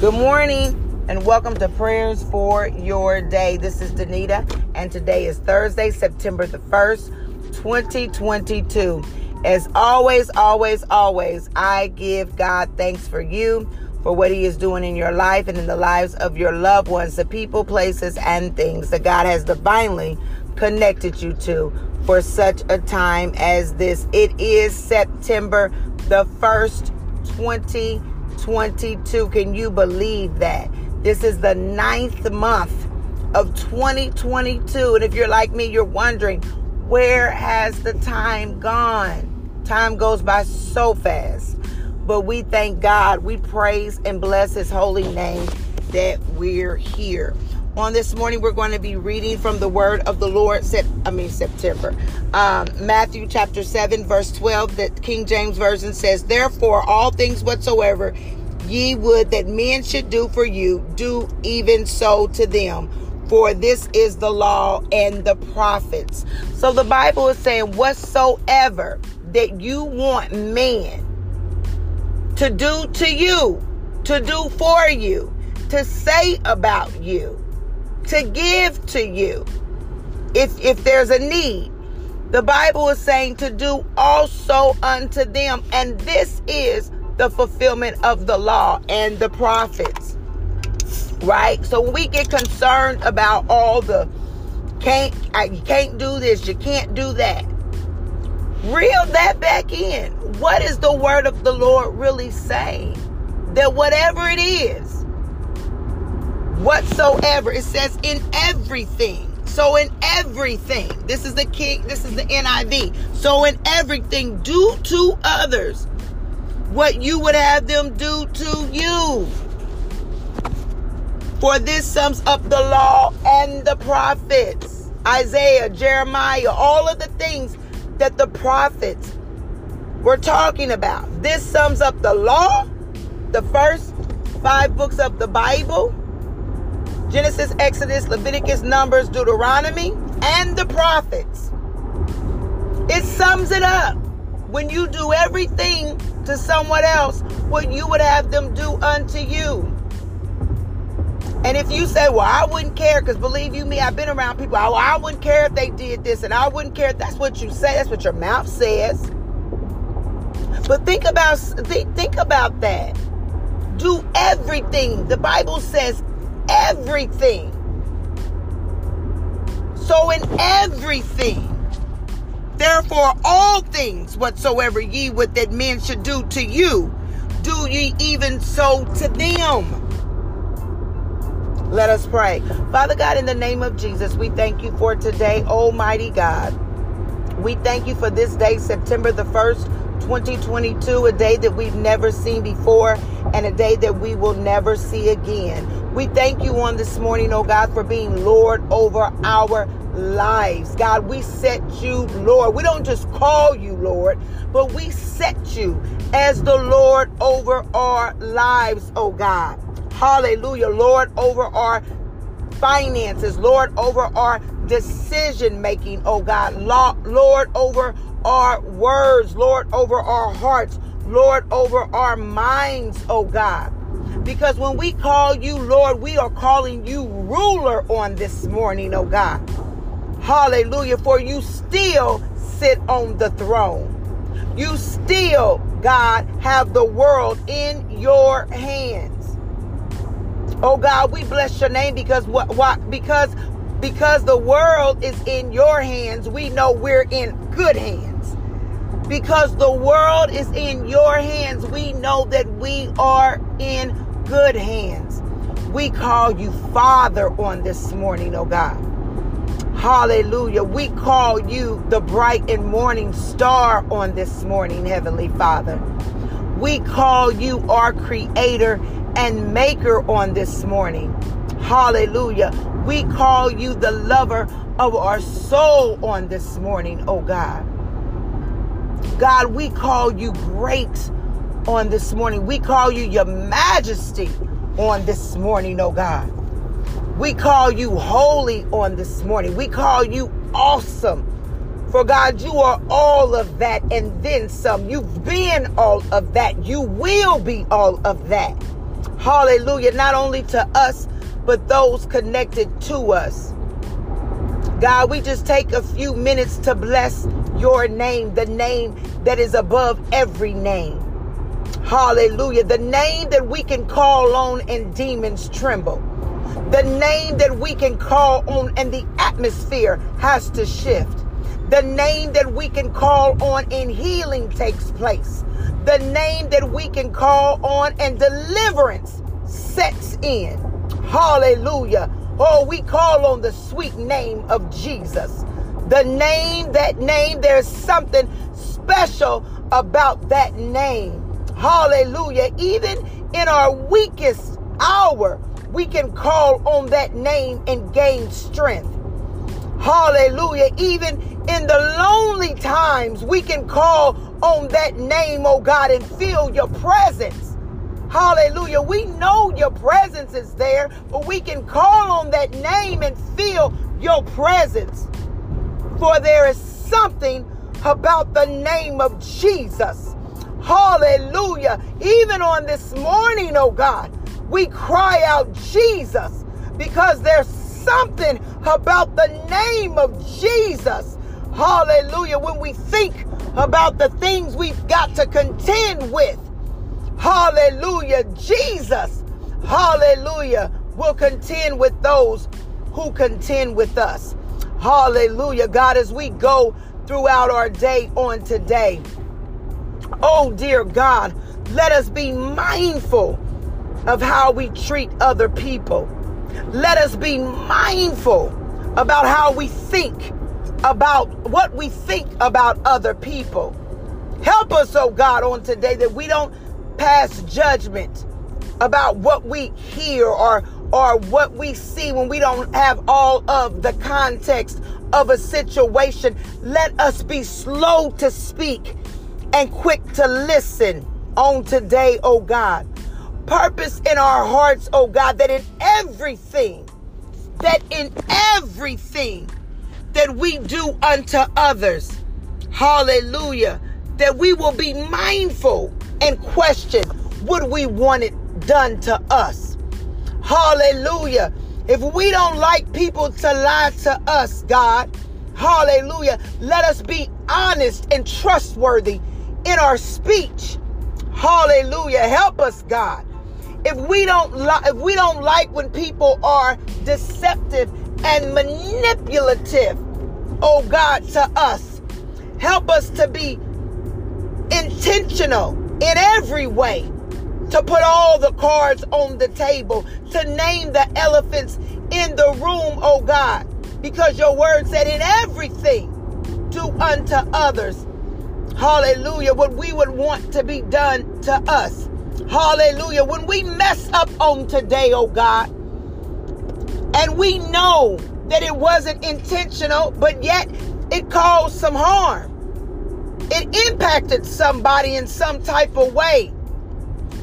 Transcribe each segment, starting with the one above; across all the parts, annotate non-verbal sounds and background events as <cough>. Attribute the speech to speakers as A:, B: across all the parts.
A: Good morning and welcome to Prayers for Your Day. This is Danita and today is Thursday, September the 1st, 2022. As always, always, always, I give God thanks for you, for what He is doing in your life and in the lives of your loved ones, the people, places, and things that God has divinely connected you to for such a time as this. It is September the 1st, 2022. 2022. Can you believe that? This is the ninth month of 2022. And if you're like me, you're wondering, where has the time gone? Time goes by so fast. But we thank God, we praise and bless His holy name that we're here. On this morning, we're going to be reading from the word of the Lord, I mean, September. Um, Matthew chapter 7, verse 12, that King James Version says, Therefore, all things whatsoever ye would that men should do for you, do even so to them. For this is the law and the prophets. So the Bible is saying, whatsoever that you want men to do to you, to do for you, to say about you, to give to you. If if there's a need, the Bible is saying to do also unto them. And this is the fulfillment of the law and the prophets. Right? So when we get concerned about all the can't you can't do this, you can't do that. Reel that back in. What is the word of the Lord really saying? That whatever it is, whatsoever. It says in everything. So in everything, this is the king, this is the NIV. So in everything, do to others what you would have them do to you. For this sums up the law and the prophets. Isaiah, Jeremiah, all of the things that the prophets were talking about. This sums up the law, the first five books of the Bible, Genesis, Exodus, Leviticus, Numbers, Deuteronomy, and the prophets. It sums it up. When you do everything to someone else, what you would have them do unto you. And if you say, well, I wouldn't care, because believe you me, I've been around people, I, I wouldn't care if they did this, and I wouldn't care. If that's what you say. That's what your mouth says. But think about think, think about that. Do everything. The Bible says everything. So, in everything, therefore, all things whatsoever ye would that men should do to you, do ye even so to them. Let us pray. Father God, in the name of Jesus, we thank you for today, Almighty God. We thank you for this day, September the 1st, 2022, a day that we've never seen before and a day that we will never see again. We thank you on this morning, oh God, for being Lord over our lives. God, we set you Lord. We don't just call you Lord, but we set you as the Lord over our lives, oh God. Hallelujah. Lord over our finances, Lord over our decision making, oh God. Lord over our words, Lord over our hearts, Lord over our minds, oh God. Because when we call you Lord, we are calling you ruler on this morning, oh God. Hallelujah. For you still sit on the throne. You still, God, have the world in your hands. Oh God, we bless your name because what what because because the world is in your hands, we know we're in good hands. Because the world is in your hands, we know that we are in good hands. We call you Father on this morning, oh God. Hallelujah. We call you the bright and morning star on this morning, Heavenly Father. We call you our creator and maker on this morning. Hallelujah. We call you the lover of our soul on this morning, oh God. God, we call you great on this morning. We call you your majesty on this morning, oh God. We call you holy on this morning. We call you awesome. For God, you are all of that and then some. You've been all of that. You will be all of that. Hallelujah. Not only to us, but those connected to us. God, we just take a few minutes to bless your name, the name that is above every name. Hallelujah. The name that we can call on and demons tremble. The name that we can call on and the atmosphere has to shift. The name that we can call on and healing takes place. The name that we can call on and deliverance sets in. Hallelujah. Oh, we call on the sweet name of Jesus. The name, that name, there's something special about that name. Hallelujah. Even in our weakest hour, we can call on that name and gain strength. Hallelujah. Even in the lonely times, we can call on that name, oh God, and feel your presence. Hallelujah. We know your presence is there, but we can call on that name and feel your presence. For there is something about the name of Jesus. Hallelujah. Even on this morning, oh God, we cry out Jesus because there's something about the name of Jesus. Hallelujah. When we think about the things we've got to contend with, Hallelujah. Jesus, hallelujah, will contend with those who contend with us. Hallelujah. God, as we go throughout our day on today, oh dear God, let us be mindful of how we treat other people. Let us be mindful about how we think about what we think about other people. Help us, oh God, on today that we don't pass judgment about what we hear or or what we see when we don't have all of the context of a situation. Let us be slow to speak and quick to listen on today, oh God. Purpose in our hearts, oh God, that in everything, that in everything that we do unto others, hallelujah, that we will be mindful and question would we want it done to us? Hallelujah. If we don't like people to lie to us, God, hallelujah, let us be honest and trustworthy in our speech. Hallelujah. Help us, God. If we don't li- if we don't like when people are deceptive and manipulative, oh God, to us, help us to be intentional in every way to put all the cards on the table, to name the elephants in the room, oh God, because your word said in everything, do unto others. Hallelujah. What we would want to be done to us. Hallelujah. When we mess up on today, oh God, and we know that it wasn't intentional, but yet it caused some harm it impacted somebody in some type of way.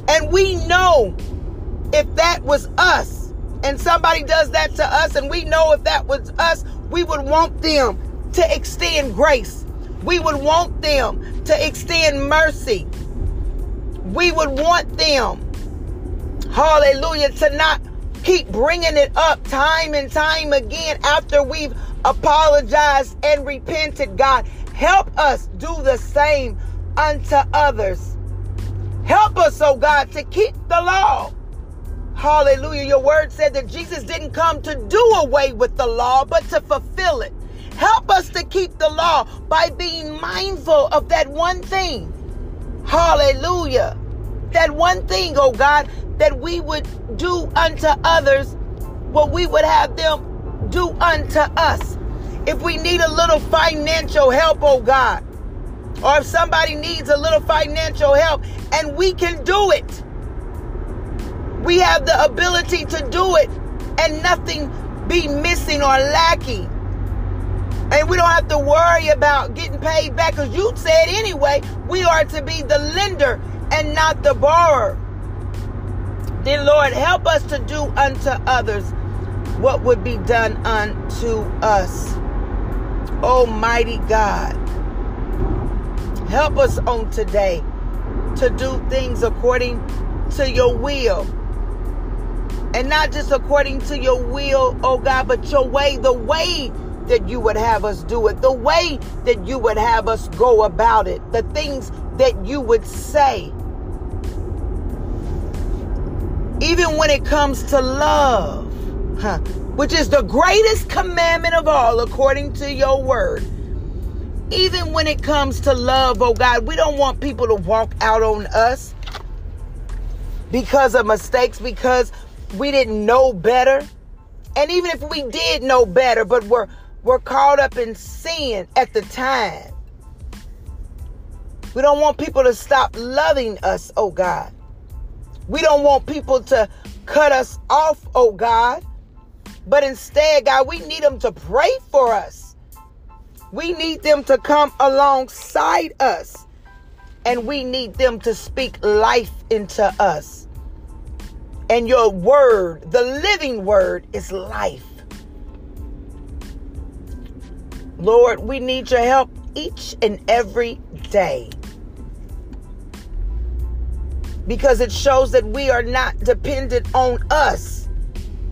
A: And we know if that was us and somebody does that to us, and we know if that was us, we would want them to extend grace. We would want them to extend mercy. We would want them, hallelujah, to not keep bringing it up time and time again after we've apologized and repented, God. Help us do the same unto others. Help us, oh God, to keep the law. Hallelujah. Your word said that Jesus didn't come to do away with the law, but to fulfill it. Help us to keep the law by being mindful of that one thing. Hallelujah. That one thing, oh God, that we would do unto others what we would have them do unto us. If we need a little financial help, oh God, or if somebody needs a little financial help and we can do it, we have the ability to do it and nothing be missing or lacking. And we don't have to worry about getting paid back because you said anyway, we are to be the lender and not the borrower. Then, Lord, help us to do unto others what would be done unto us. Almighty God, help us on today to do things according to your will And not just according to your will, oh God, but your way, the way that you would have us do it, the way that you would have us go about it, the things that you would say. Even when it comes to love, huh, which is the greatest commandment of all, according to your word. Even when it comes to love, oh God, we don't want people to walk out on us because of mistakes, because we didn't know better. And even if we did know better, but we're we're caught up in sin at the time. We don't want people to stop loving us, oh God. We don't want people to cut us off, oh God. But instead, God, we need them to pray for us. We need them to come alongside us. And we need them to speak life into us. And your word, the living word, is life. Lord, we need your help each and every day. Because it shows that we are not dependent on us,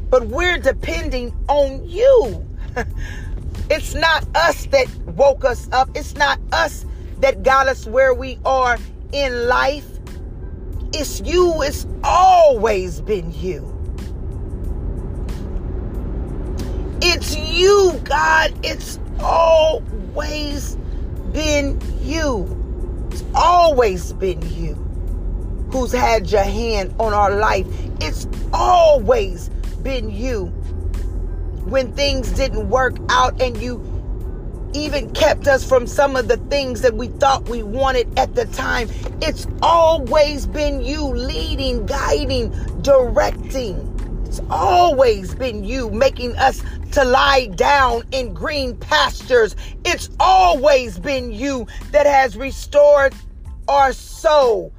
A: but we're depending on you. <laughs> it's not us that woke us up, it's not us that got us where we are in life. It's you, it's always been you. It's you, God. It's always been you. It's always been you who's had your hand on our life. It's always been you. When things didn't work out and you even kept us from some of the things that we thought we wanted at the time. It's always been you leading, guiding, directing. It's always been you making us to lie down in green pastures. It's always been you that has restored our soul.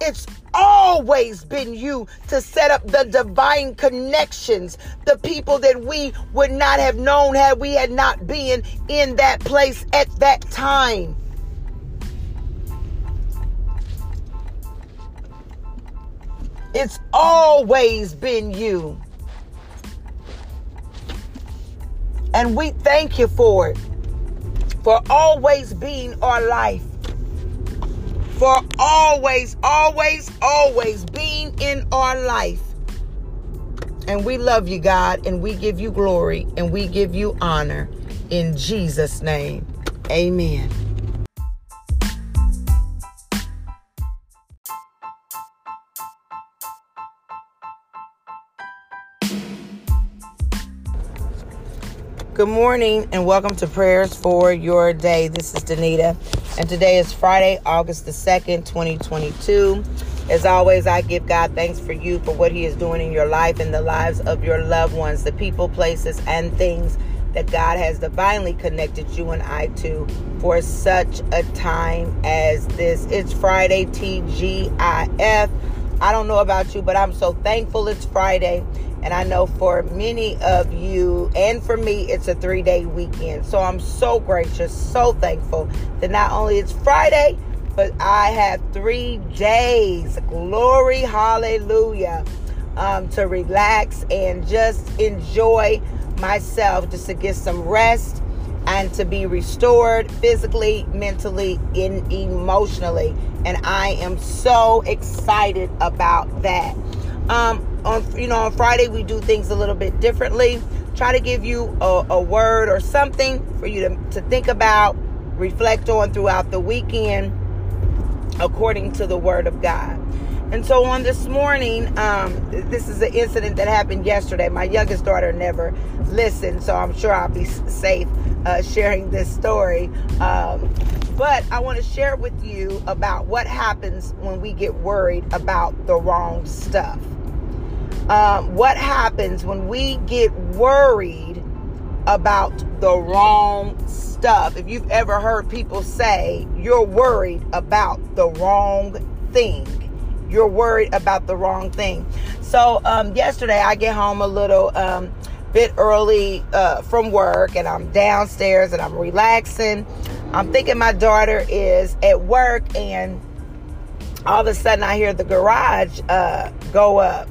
A: It's always been you to set up the divine connections, the people that we would not have known had we had not been in that place at that time. It's always been you. And we thank you for it. For always being our life. For always, always, always being in our life. And we love you, God, and we give you glory and we give you honor. In Jesus' name, amen. Good morning and welcome to prayers for your day. This is Danita, and today is Friday, August the 2nd, 2022. As always, I give God thanks for you for what He is doing in your life and the lives of your loved ones, the people, places, and things that God has divinely connected you and I to for such a time as this. It's Friday, TGIF. I don't know about you, but I'm so thankful it's Friday. And I know for many of you and for me, it's a three day weekend. So I'm so gracious, so thankful that not only it's Friday, but I have three days. Glory, hallelujah. Um, to relax and just enjoy myself, just to get some rest and to be restored physically, mentally, and emotionally. And I am so excited about that. Um, on you know on Friday we do things a little bit differently. Try to give you a, a word or something for you to, to think about, reflect on throughout the weekend, according to the Word of God. And so on this morning, um, this is an incident that happened yesterday. My youngest daughter never listened, so I'm sure I'll be safe uh, sharing this story. Um, but I want to share with you about what happens when we get worried about the wrong stuff. Um, what happens when we get worried about the wrong stuff? If you've ever heard people say, you're worried about the wrong thing you're worried about the wrong thing. So um, yesterday I get home a little um, bit early uh, from work and I'm downstairs and I'm relaxing. I'm thinking my daughter is at work and all of a sudden I hear the garage uh, go up.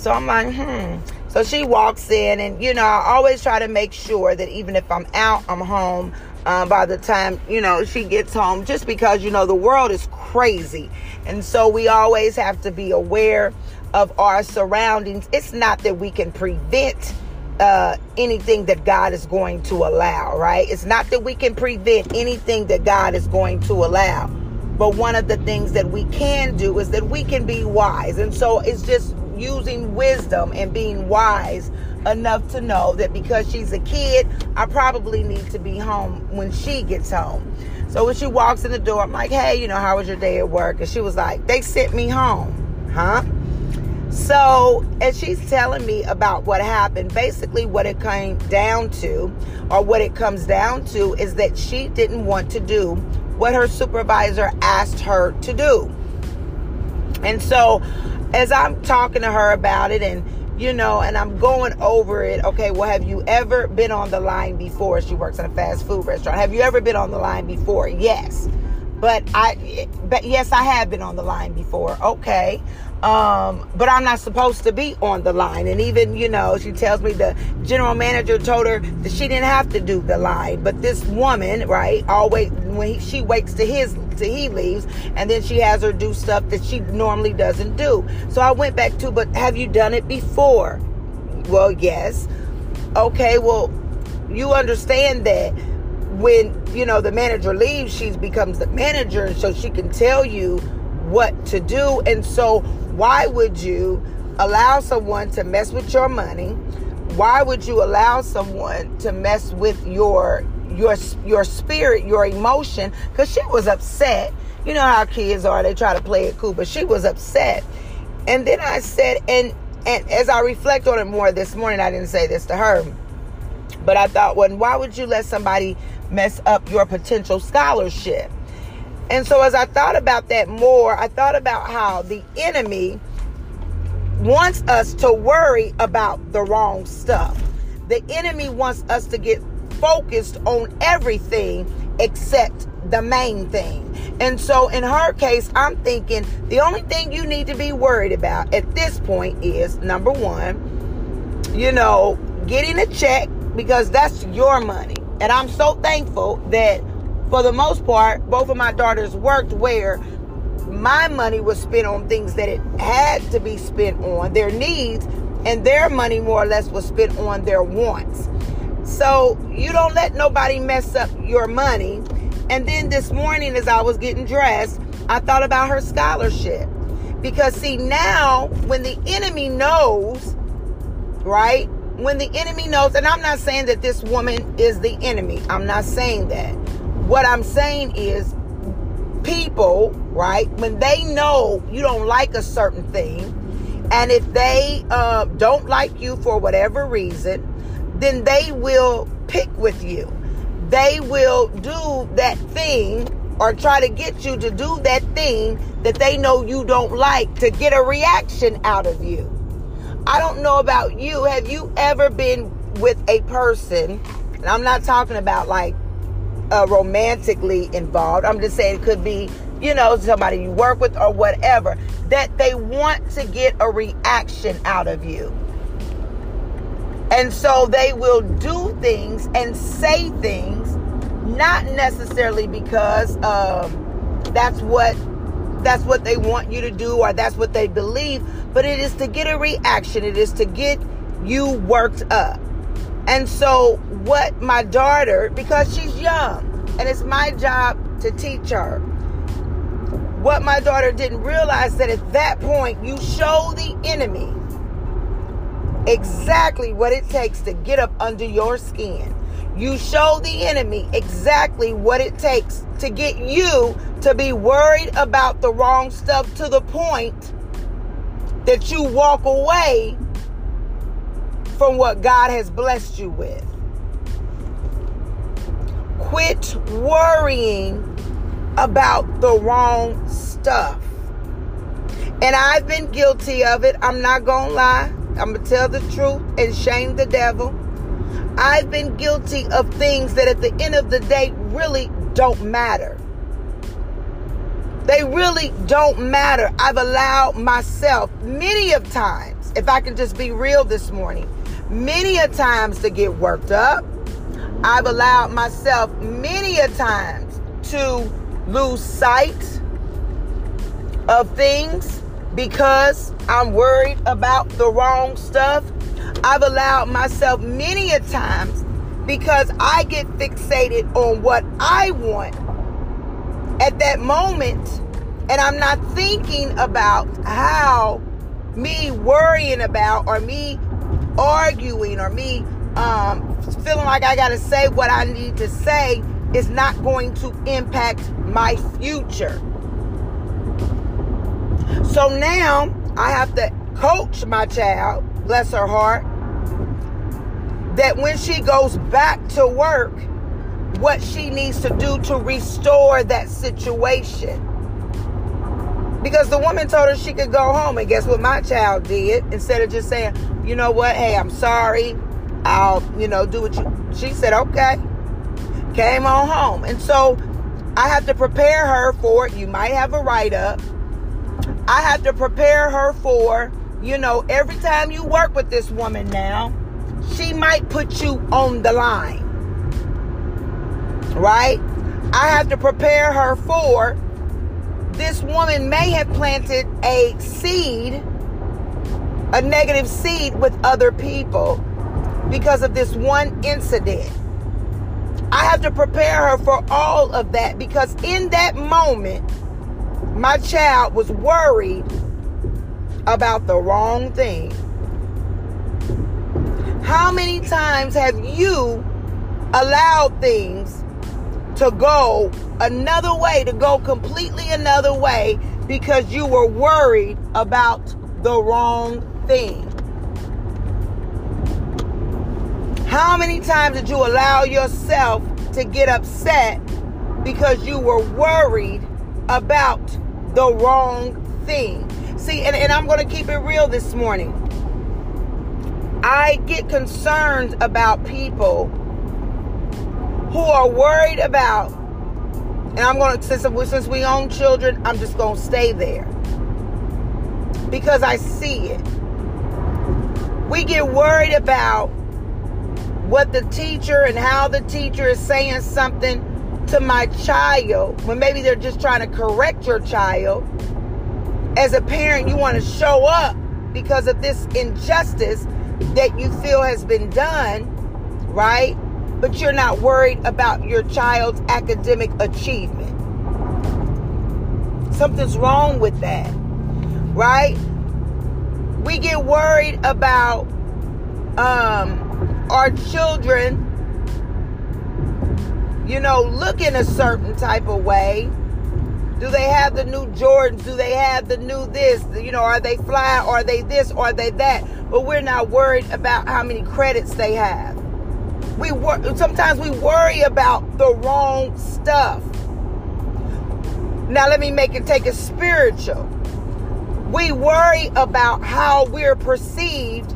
A: So I'm like, hmm. So she walks in, and you know, I always try to make sure that even if I'm out, I'm home uh, by the time you know she gets home. Just because you know the world is crazy, and so we always have to be aware of our surroundings. It's not that we can prevent uh, anything that God is going to allow, right? It's not that we can prevent anything that God is going to allow. But one of the things that we can do is that we can be wise. And so it's just using wisdom and being wise enough to know that because she's a kid, I probably need to be home when she gets home. So when she walks in the door, I'm like, hey, you know, how was your day at work? And she was like, they sent me home. Huh? So, as she's telling me about what happened, basically what it came down to, or what it comes down to, is that she didn't want to do what her supervisor asked her to do. And so, as I'm talking to her about it, and you know, and I'm going over it, okay, well, have you ever been on the line before? She works in a fast food restaurant. Have you ever been on the line before? Yes. But I, but yes, I have been on the line before. Okay. Um, but I'm not supposed to be on the line. And even, you know, she tells me the general manager told her that she didn't have to do the line. But this woman, right, always when he, she wakes to his to he leaves, and then she has her do stuff that she normally doesn't do. So I went back to, but have you done it before? Well, yes. Okay, well, you understand that when you know the manager leaves, she becomes the manager, so she can tell you what to do. And so why would you allow someone to mess with your money? Why would you allow someone to mess with your your your spirit, your emotion? Because she was upset. You know how kids are; they try to play it cool, but she was upset. And then I said, and and as I reflect on it more this morning, I didn't say this to her, but I thought, well, why would you let somebody mess up your potential scholarship? And so as I thought about that more, I thought about how the enemy wants us to worry about the wrong stuff. The enemy wants us to get focused on everything except the main thing. And so in her case, I'm thinking the only thing you need to be worried about at this point is number one, you know, getting a check because that's your money. And I'm so thankful that for the most part, both of my daughters worked where my money was spent on things that it had to be spent on, their needs, and their money more or less was spent on their wants. So you don't let nobody mess up your money. And then this morning, as I was getting dressed, I thought about her scholarship. Because, see, now when the enemy knows, right? When the enemy knows, and I'm not saying that this woman is the enemy, I'm not saying that. What I'm saying is, people, right, when they know you don't like a certain thing, and if they uh, don't like you for whatever reason, then they will pick with you. They will do that thing or try to get you to do that thing that they know you don't like to get a reaction out of you. I don't know about you. Have you ever been with a person, and I'm not talking about like uh, romantically involved. I'm just saying it could be, you know, somebody you work with or whatever, that they want to get a reaction out of you. And so they will do things and say things, not necessarily because um, that's what that's what they want you to do or that's what they believe, but it is to get a reaction. It is to get you worked up. And so, what my daughter, because she's young, and it's my job to teach her. What my daughter didn't realize that at that point, you show the enemy exactly what it takes to get up under your skin. You show the enemy exactly what it takes to get you to be worried about the wrong stuff to the point that you walk away from what God has blessed you with. Quit worrying about the wrong stuff. And I've been guilty of it. I'm not going to lie. I'm going to tell the truth and shame the devil. I've been guilty of things that at the end of the day really don't matter. They really don't matter. I've allowed myself many of times if I can just be real this morning, many a times to get worked up. I've allowed myself many a times to lose sight of things because I'm worried about the wrong stuff. I've allowed myself many a times because I get fixated on what I want at that moment and I'm not thinking about how me worrying about or me arguing or me um, feeling like I got to say what I need to say is not going to impact my future. So now I have to coach my child, bless her heart, that when she goes back to work, what she needs to do to restore that situation. Because the woman told her she could go home. And guess what my child did? Instead of just saying, you know what, hey, I'm sorry. I'll, you know, do what you. She said, okay. Came on home. And so I have to prepare her for, you might have a write up. I have to prepare her for, you know, every time you work with this woman now, she might put you on the line. Right? I have to prepare her for this woman may have planted a seed, a negative seed with other people because of this one incident. I have to prepare her for all of that because in that moment, my child was worried about the wrong thing. How many times have you allowed things to go another way, to go completely another way because you were worried about the wrong thing. How many times did you allow yourself to get upset because you were worried about the wrong thing? See, and, and I'm going to keep it real this morning. I get concerned about people who are worried about, and I'm going to, since, since we own children, I'm just going to stay there because I see it. We get worried about what the teacher and how the teacher is saying something to my child when maybe they're just trying to correct your child. As a parent, you want to show up because of this injustice that you feel has been done, right? but you're not worried about your child's academic achievement. Something's wrong with that, right? We get worried about um, our children, you know, look in a certain type of way. Do they have the new Jordans? Do they have the new this? You know, are they fly? Are they this? Are they that? But we're not worried about how many credits they have. We wor- sometimes we worry about the wrong stuff. Now let me make it take it spiritual. We worry about how we're perceived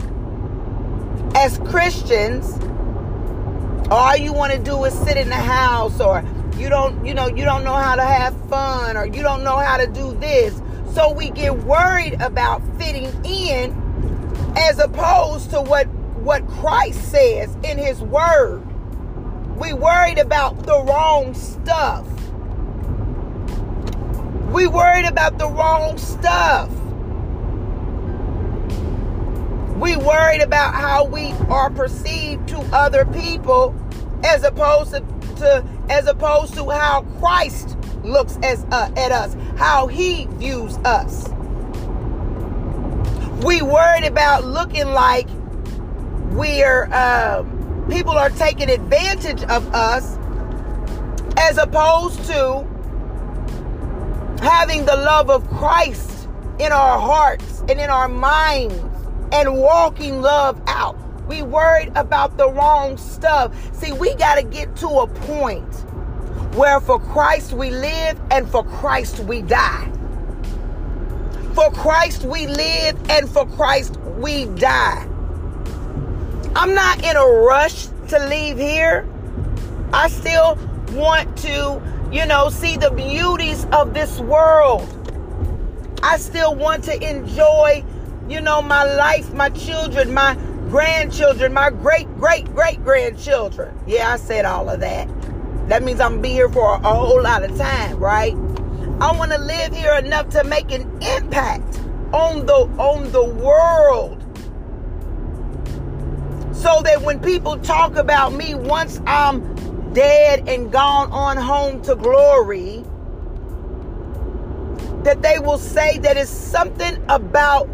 A: as Christians. All you want to do is sit in the house or you don't you know you don't know how to have fun or you don't know how to do this. So we get worried about fitting in as opposed to what what Christ says in his word. We worried about the wrong stuff. We worried about the wrong stuff. We worried about how we are perceived to other people as opposed to, to as opposed to how Christ looks as uh, at us, how he views us. We worried about looking like we're um, people are taking advantage of us as opposed to having the love of Christ in our hearts and in our minds and walking love out. We worried about the wrong stuff. See, we got to get to a point where for Christ we live and for Christ we die. For Christ we live and for Christ we die. I'm not in a rush to leave here. I still want to, you know, see the beauties of this world. I still want to enjoy you know, my life, my children, my grandchildren, my great, great, great grandchildren. Yeah, I said all of that. That means I'm be here for a, a whole lot of time, right? I want to live here enough to make an impact on the on the world. So that when people talk about me once I'm dead and gone on home to glory, that they will say that it's something about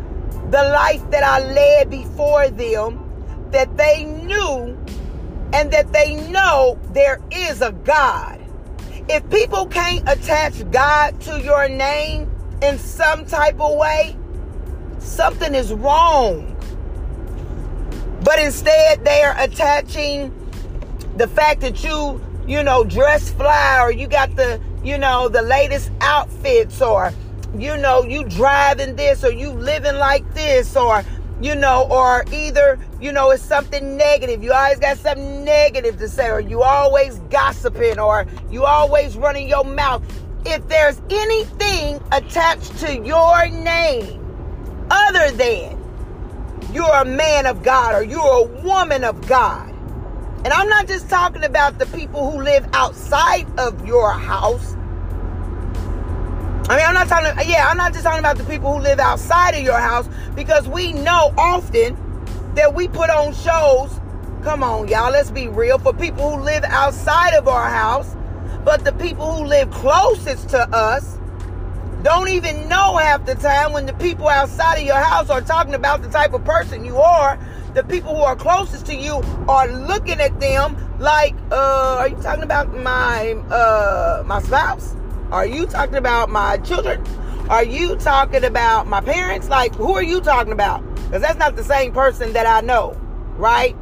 A: the life that I led before them that they knew and that they know there is a God. If people can't attach God to your name in some type of way, something is wrong. But instead, they are attaching the fact that you, you know, dress fly or you got the, you know, the latest outfits or, you know, you driving this or you living like this or, you know, or either, you know, it's something negative. You always got something negative to say, or you always gossiping, or you always running your mouth. If there's anything attached to your name other than you're a man of God or you're a woman of God, and I'm not just talking about the people who live outside of your house. I mean, I'm not talking, yeah, I'm not just talking about the people who live outside of your house because we know often that we put on shows. Come on, y'all, let's be real. For people who live outside of our house, but the people who live closest to us don't even know half the time when the people outside of your house are talking about the type of person you are. The people who are closest to you are looking at them like, uh, are you talking about my uh my spouse? Are you talking about my children? Are you talking about my parents? Like, who are you talking about? Because that's not the same person that I know, right?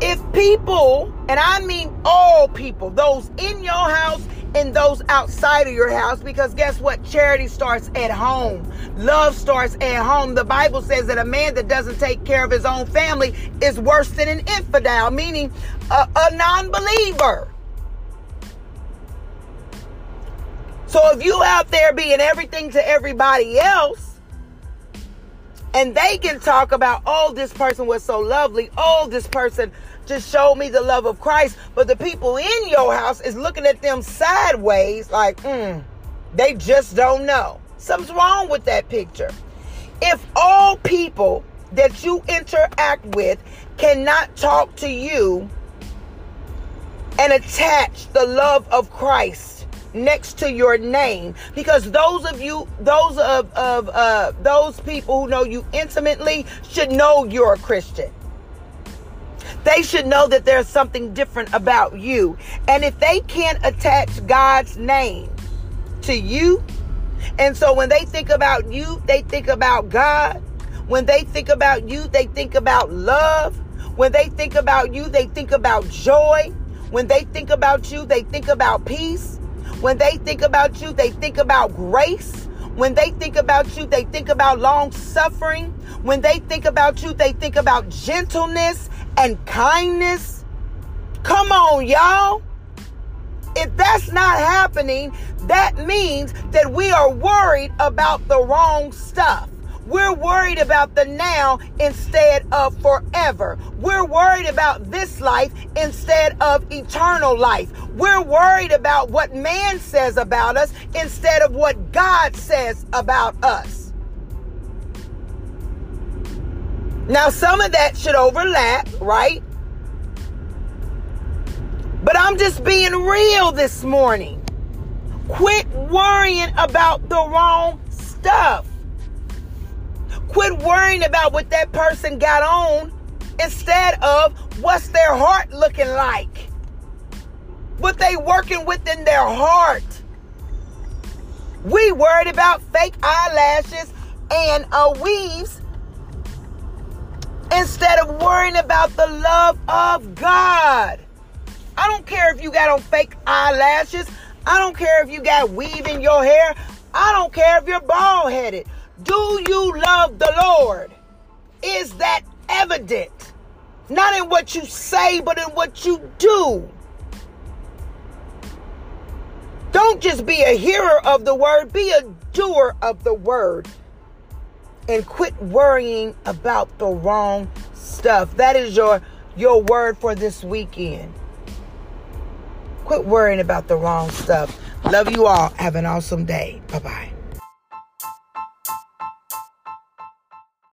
A: If people, and I mean all people, those in your house and those outside of your house, because guess what? Charity starts at home. Love starts at home. The Bible says that a man that doesn't take care of his own family is worse than an infidel, meaning a, a non believer. So if you out there being everything to everybody else, and they can talk about, oh, this person was so lovely, oh, this person just showed me the love of Christ, but the people in your house is looking at them sideways, like, hmm, they just don't know. Something's wrong with that picture. If all people that you interact with cannot talk to you and attach the love of Christ next to your name. Because those of you those of, of uh, those people who know you intimately should know you're a christian. They should know that there's something different about you. And if they can't attach god's name to you and so when they think about you they think about god. When they think about you they think about love. When they think about you they think about joy. When they think about you they think about peace when they think about you, they think about grace. When they think about you, they think about long suffering. When they think about you, they think about gentleness and kindness. Come on, y'all. If that's not happening, that means that we are worried about the wrong stuff. We're worried about the now instead of forever. We're worried about this life instead of eternal life. We're worried about what man says about us instead of what God says about us. Now, some of that should overlap, right? But I'm just being real this morning. Quit worrying about the wrong stuff. Quit worrying about what that person got on instead of what's their heart looking like. What they working with in their heart. We worried about fake eyelashes and uh, weaves instead of worrying about the love of God. I don't care if you got on fake eyelashes. I don't care if you got weave in your hair. I don't care if you're bald headed. Do you love the Lord? Is that evident? Not in what you say, but in what you do. Don't just be a hearer of the word, be a doer of the word. and quit worrying about the wrong stuff. That is your your word for this weekend. Quit worrying about the wrong stuff. Love you all. Have an awesome day. Bye bye.